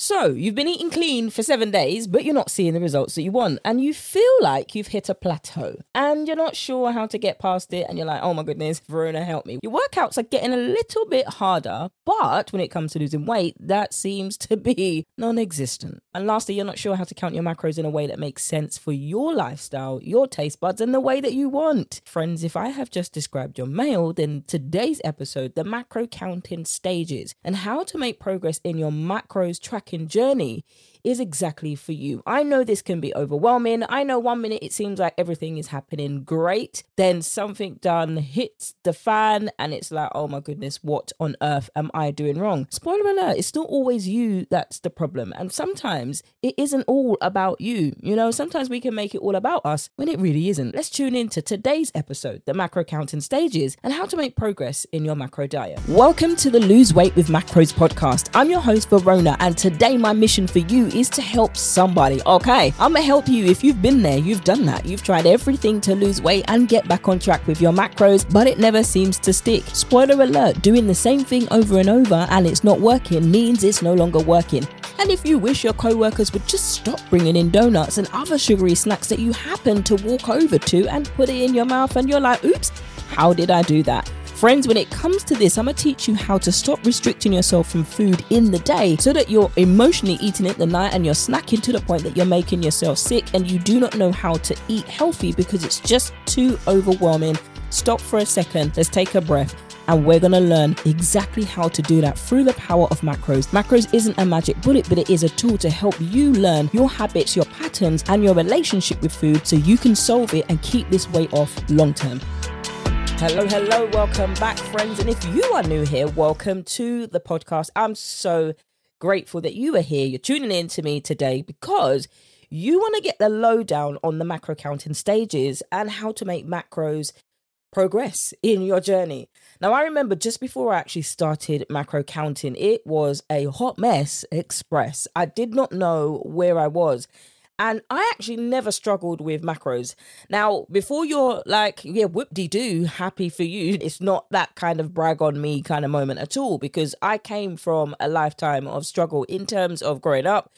So, you've been eating clean for seven days, but you're not seeing the results that you want. And you feel like you've hit a plateau and you're not sure how to get past it. And you're like, oh my goodness, Verona, help me. Your workouts are getting a little bit harder, but when it comes to losing weight, that seems to be non existent. And lastly, you're not sure how to count your macros in a way that makes sense for your lifestyle, your taste buds, and the way that you want. Friends, if I have just described your mail, then today's episode, the macro counting stages and how to make progress in your macros track journey is exactly for you. I know this can be overwhelming. I know one minute it seems like everything is happening great, then something done hits the fan and it's like, oh my goodness, what on earth am I doing wrong? Spoiler alert, it's not always you that's the problem. And sometimes it isn't all about you. You know, sometimes we can make it all about us when it really isn't. Let's tune in to today's episode, the macro counting stages and how to make progress in your macro diet. Welcome to the Lose Weight with Macros podcast. I'm your host, Verona, and today my mission for you is to help somebody. Okay, I'm gonna help you if you've been there, you've done that, you've tried everything to lose weight and get back on track with your macros, but it never seems to stick. Spoiler alert, doing the same thing over and over and it's not working means it's no longer working. And if you wish your co workers would just stop bringing in donuts and other sugary snacks that you happen to walk over to and put it in your mouth, and you're like, oops, how did I do that? Friends, when it comes to this, I'm going to teach you how to stop restricting yourself from food in the day so that you're emotionally eating it the night and you're snacking to the point that you're making yourself sick and you do not know how to eat healthy because it's just too overwhelming. Stop for a second, let's take a breath and we're going to learn exactly how to do that through the power of macros. Macros isn't a magic bullet, but it is a tool to help you learn your habits, your patterns, and your relationship with food so you can solve it and keep this weight off long term. Hello, hello, welcome back, friends. And if you are new here, welcome to the podcast. I'm so grateful that you are here. You're tuning in to me today because you want to get the lowdown on the macro counting stages and how to make macros progress in your journey. Now, I remember just before I actually started macro counting, it was a hot mess express. I did not know where I was. And I actually never struggled with macros. Now, before you're like, yeah, whoop de doo, happy for you, it's not that kind of brag on me kind of moment at all because I came from a lifetime of struggle in terms of growing up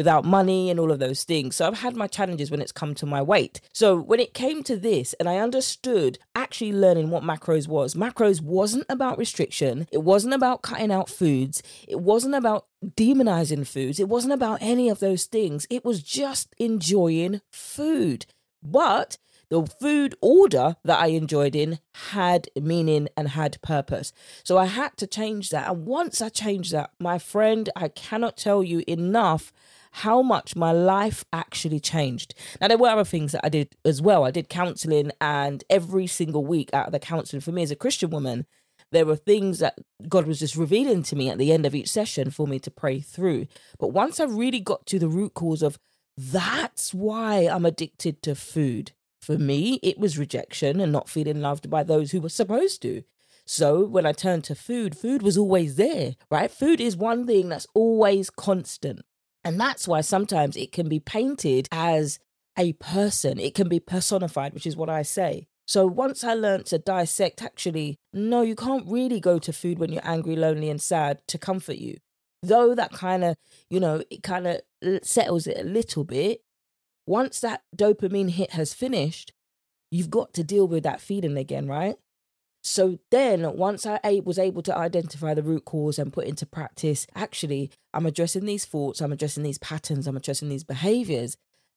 without money and all of those things. So I've had my challenges when it's come to my weight. So when it came to this and I understood actually learning what macros was, macros wasn't about restriction. It wasn't about cutting out foods. It wasn't about demonizing foods. It wasn't about any of those things. It was just enjoying food. But the food order that I enjoyed in had meaning and had purpose. So I had to change that. And once I changed that, my friend, I cannot tell you enough how much my life actually changed. Now, there were other things that I did as well. I did counseling, and every single week out of the counseling for me as a Christian woman, there were things that God was just revealing to me at the end of each session for me to pray through. But once I really got to the root cause of that's why I'm addicted to food. For me, it was rejection and not feeling loved by those who were supposed to. So when I turned to food, food was always there, right? Food is one thing that's always constant. And that's why sometimes it can be painted as a person, it can be personified, which is what I say. So once I learned to dissect, actually, no, you can't really go to food when you're angry, lonely, and sad to comfort you. Though that kind of, you know, it kind of settles it a little bit. Once that dopamine hit has finished, you've got to deal with that feeling again, right? So then, once I was able to identify the root cause and put into practice, actually, I'm addressing these thoughts, I'm addressing these patterns, I'm addressing these behaviors.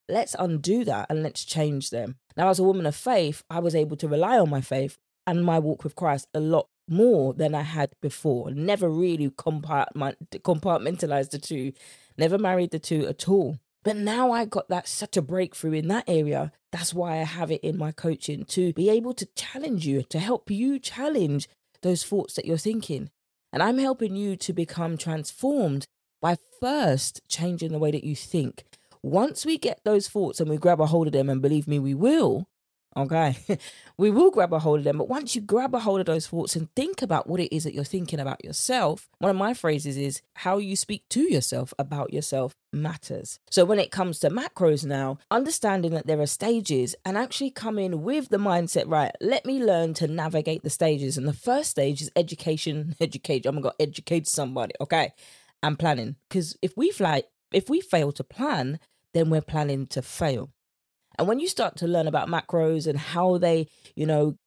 Let's undo that and let's change them. Now, as a woman of faith, I was able to rely on my faith and my walk with Christ a lot more than I had before. Never really compartmentalized the two, never married the two at all. But now I got that such a breakthrough in that area. That's why I have it in my coaching to be able to challenge you, to help you challenge those thoughts that you're thinking. And I'm helping you to become transformed by first changing the way that you think. Once we get those thoughts and we grab a hold of them, and believe me, we will, Okay. we will grab a hold of them. But once you grab a hold of those thoughts and think about what it is that you're thinking about yourself, one of my phrases is how you speak to yourself about yourself matters. So when it comes to macros now, understanding that there are stages and actually coming with the mindset, right, let me learn to navigate the stages. And the first stage is education, educate. I'm to educate somebody. Okay. and planning. Because if we fly, if we fail to plan, then we're planning to fail. And when you start to learn about macros and how they, you know,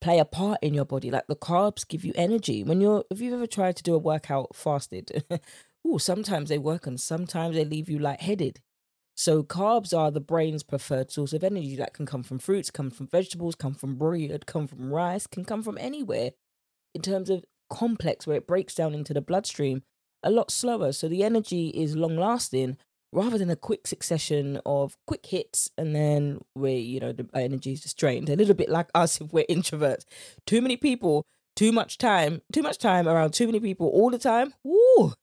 play a part in your body, like the carbs give you energy. When you're, if you've ever tried to do a workout fasted, oh, sometimes they work and sometimes they leave you lightheaded. So carbs are the brain's preferred source of energy that can come from fruits, come from vegetables, come from bread, come from rice, can come from anywhere. In terms of complex, where it breaks down into the bloodstream a lot slower. So the energy is long lasting rather than a quick succession of quick hits and then we, you know, the energy is just drained. A little bit like us if we're introverts. Too many people, too much time, too much time around too many people all the time. Woo!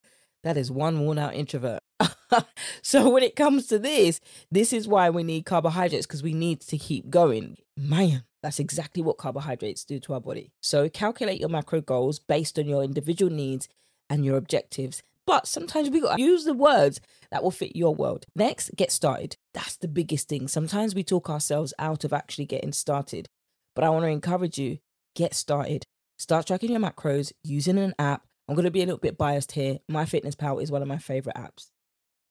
That is one worn out introvert. so when it comes to this, this is why we need carbohydrates because we need to keep going. Man, that's exactly what carbohydrates do to our body. So calculate your macro goals based on your individual needs and your objectives. But sometimes we got to use the words that will fit your world. Next, get started. That's the biggest thing. Sometimes we talk ourselves out of actually getting started. But I want to encourage you get started. Start tracking your macros using an app. I'm going to be a little bit biased here. My Fitness MyFitnessPal is one of my favorite apps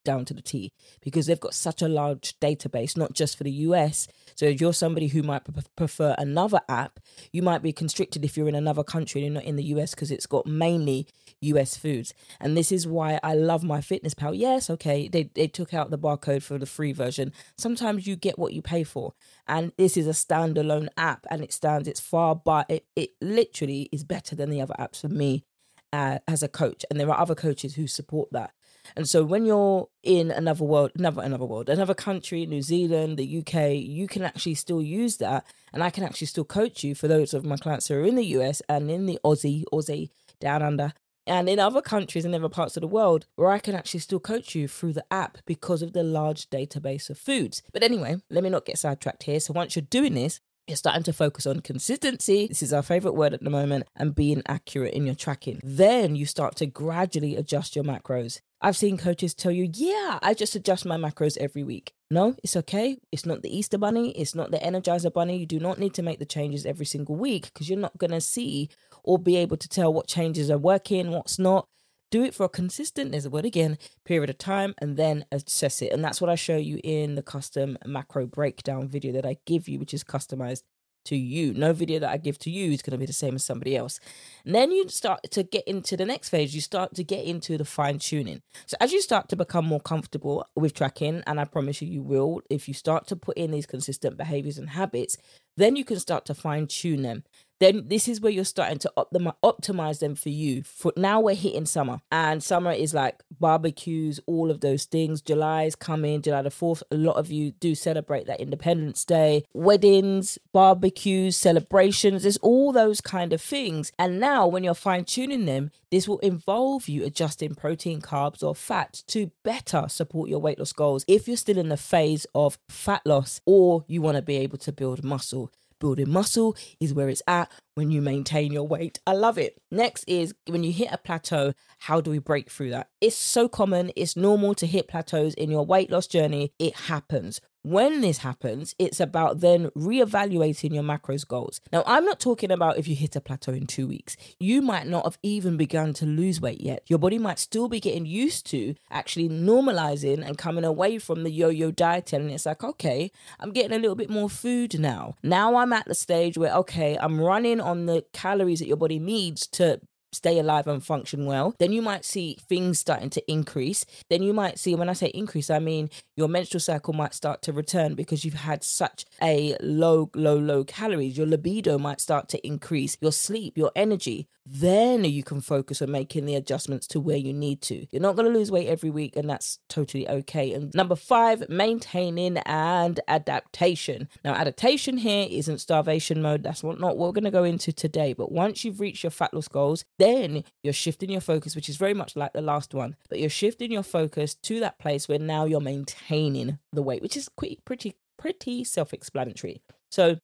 down to the T because they've got such a large database, not just for the US. So if you're somebody who might prefer another app, you might be constricted if you're in another country and you're not in the US because it's got mainly US foods. And this is why I love MyFitnessPal. Yes, okay, they, they took out the barcode for the free version. Sometimes you get what you pay for. And this is a standalone app and it stands, it's far, but it, it literally is better than the other apps for me uh, as a coach. And there are other coaches who support that. And so when you're in another world, another another world, another country, New Zealand, the UK, you can actually still use that, and I can actually still coach you for those of my clients who are in the US and in the Aussie, Aussie down under, and in other countries and other parts of the world where I can actually still coach you through the app because of the large database of foods. But anyway, let me not get sidetracked here. So once you're doing this, you're starting to focus on consistency. This is our favorite word at the moment, and being accurate in your tracking. Then you start to gradually adjust your macros. I've seen coaches tell you, yeah, I just adjust my macros every week. No, it's okay. It's not the Easter bunny. It's not the Energizer bunny. You do not need to make the changes every single week because you're not going to see or be able to tell what changes are working, what's not. Do it for a consistent, there's a word again, period of time, and then assess it. And that's what I show you in the custom macro breakdown video that I give you, which is customized to you. No video that I give to you is going to be the same as somebody else. And then you start to get into the next phase, you start to get into the fine tuning. So as you start to become more comfortable with tracking, and I promise you, you will, if you start to put in these consistent behaviors and habits, then you can start to fine tune them then this is where you're starting to optimi- optimize them for you. For now, we're hitting summer, and summer is like barbecues, all of those things. July is coming, July the fourth. A lot of you do celebrate that Independence Day, weddings, barbecues, celebrations. There's all those kind of things. And now, when you're fine tuning them, this will involve you adjusting protein, carbs, or fat to better support your weight loss goals. If you're still in the phase of fat loss, or you want to be able to build muscle building muscle is where it's at when you maintain your weight. I love it. Next is when you hit a plateau, how do we break through that? It's so common, it's normal to hit plateaus in your weight loss journey. It happens. When this happens, it's about then reevaluating your macros goals. Now, I'm not talking about if you hit a plateau in two weeks. You might not have even begun to lose weight yet. Your body might still be getting used to actually normalizing and coming away from the yo yo dieting. And it's like, okay, I'm getting a little bit more food now. Now I'm at the stage where, okay, I'm running on the calories that your body needs to stay alive and function well, then you might see things starting to increase. Then you might see, when I say increase, I mean your menstrual cycle might start to return because you've had such a low, low, low calories. Your libido might start to increase, your sleep, your energy. Then you can focus on making the adjustments to where you need to. You're not going to lose weight every week, and that's totally okay. And number five, maintaining and adaptation. Now, adaptation here isn't starvation mode. That's what not what we're going to go into today. But once you've reached your fat loss goals, then you're shifting your focus, which is very much like the last one, but you're shifting your focus to that place where now you're maintaining the weight, which is pretty, pretty, pretty self explanatory. So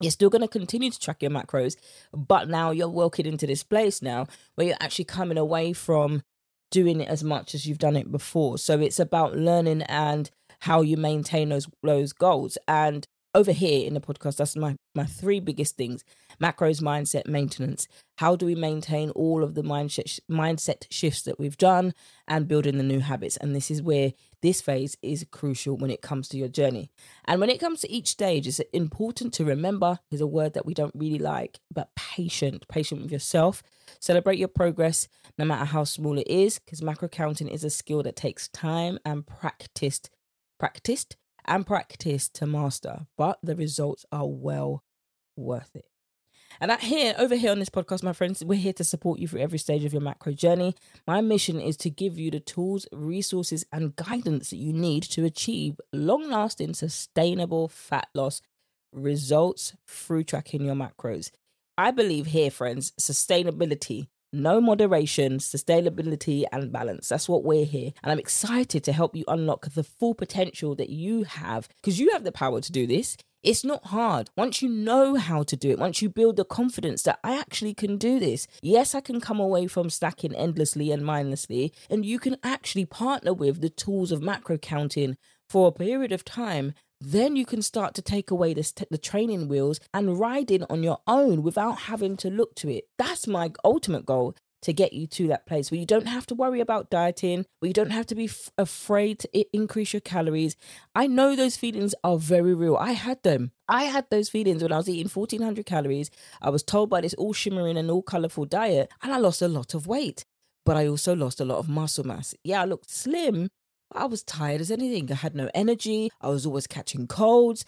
you're still going to continue to track your macros, but now you're walking into this place now where you're actually coming away from doing it as much as you've done it before. So it's about learning and how you maintain those those goals. And over here in the podcast, that's my, my three biggest things macros, mindset, maintenance. How do we maintain all of the mindset, mindset shifts that we've done and building the new habits? And this is where this phase is crucial when it comes to your journey. And when it comes to each stage, it's important to remember is a word that we don't really like, but patient, patient with yourself. Celebrate your progress, no matter how small it is, because macro counting is a skill that takes time and practiced, practiced and practice to master, but the results are well worth it. And at here, over here on this podcast, my friends, we're here to support you through every stage of your macro journey. My mission is to give you the tools, resources, and guidance that you need to achieve long lasting, sustainable fat loss results through tracking your macros. I believe here, friends, sustainability no moderation, sustainability, and balance. That's what we're here. And I'm excited to help you unlock the full potential that you have because you have the power to do this. It's not hard. Once you know how to do it, once you build the confidence that I actually can do this, yes, I can come away from stacking endlessly and mindlessly, and you can actually partner with the tools of macro counting for a period of time then you can start to take away the, the training wheels and ride in on your own without having to look to it. That's my ultimate goal to get you to that place where you don't have to worry about dieting, where you don't have to be f- afraid to increase your calories. I know those feelings are very real. I had them. I had those feelings when I was eating 1400 calories. I was told by this all shimmering and all colorful diet, and I lost a lot of weight. But I also lost a lot of muscle mass. Yeah, I looked slim, I was tired as anything. I had no energy. I was always catching colds.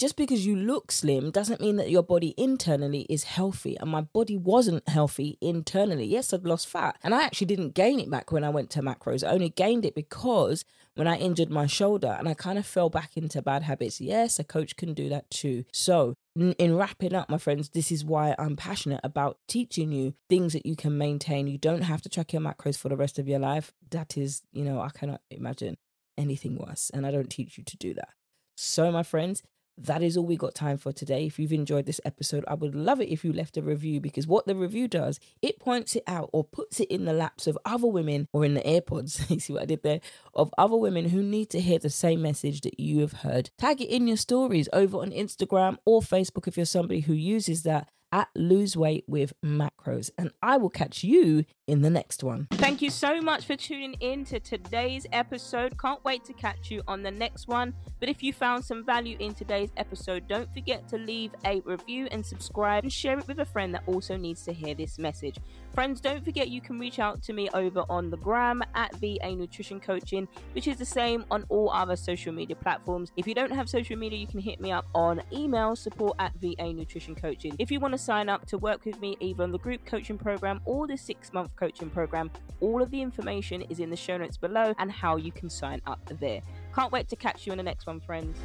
Just because you look slim doesn't mean that your body internally is healthy. And my body wasn't healthy internally. Yes, I'd lost fat. And I actually didn't gain it back when I went to macros. I only gained it because when I injured my shoulder and I kind of fell back into bad habits. Yes, a coach can do that too. So in wrapping up, my friends, this is why I'm passionate about teaching you things that you can maintain. You don't have to track your macros for the rest of your life. That is, you know, I cannot imagine anything worse. And I don't teach you to do that. So, my friends, that is all we got time for today. If you've enjoyed this episode, I would love it if you left a review because what the review does, it points it out or puts it in the laps of other women or in the AirPods. you see what I did there? Of other women who need to hear the same message that you have heard. Tag it in your stories over on Instagram or Facebook if you're somebody who uses that at Lose Weight with Macros. And I will catch you in the next one. Thank you so much for tuning in to today's episode. Can't wait to catch you on the next one. But if you found some value in today's episode, don't forget to leave a review and subscribe and share it with a friend that also needs to hear this message. Friends, don't forget you can reach out to me over on the gram at VA Nutrition Coaching, which is the same on all other social media platforms. If you don't have social media, you can hit me up on email support at VA Nutrition Coaching. If you want to sign up to work with me either on the group coaching program or the six month coaching program, all of the information is in the show notes below and how you can sign up there. Can't wait to catch you in the next one, friends.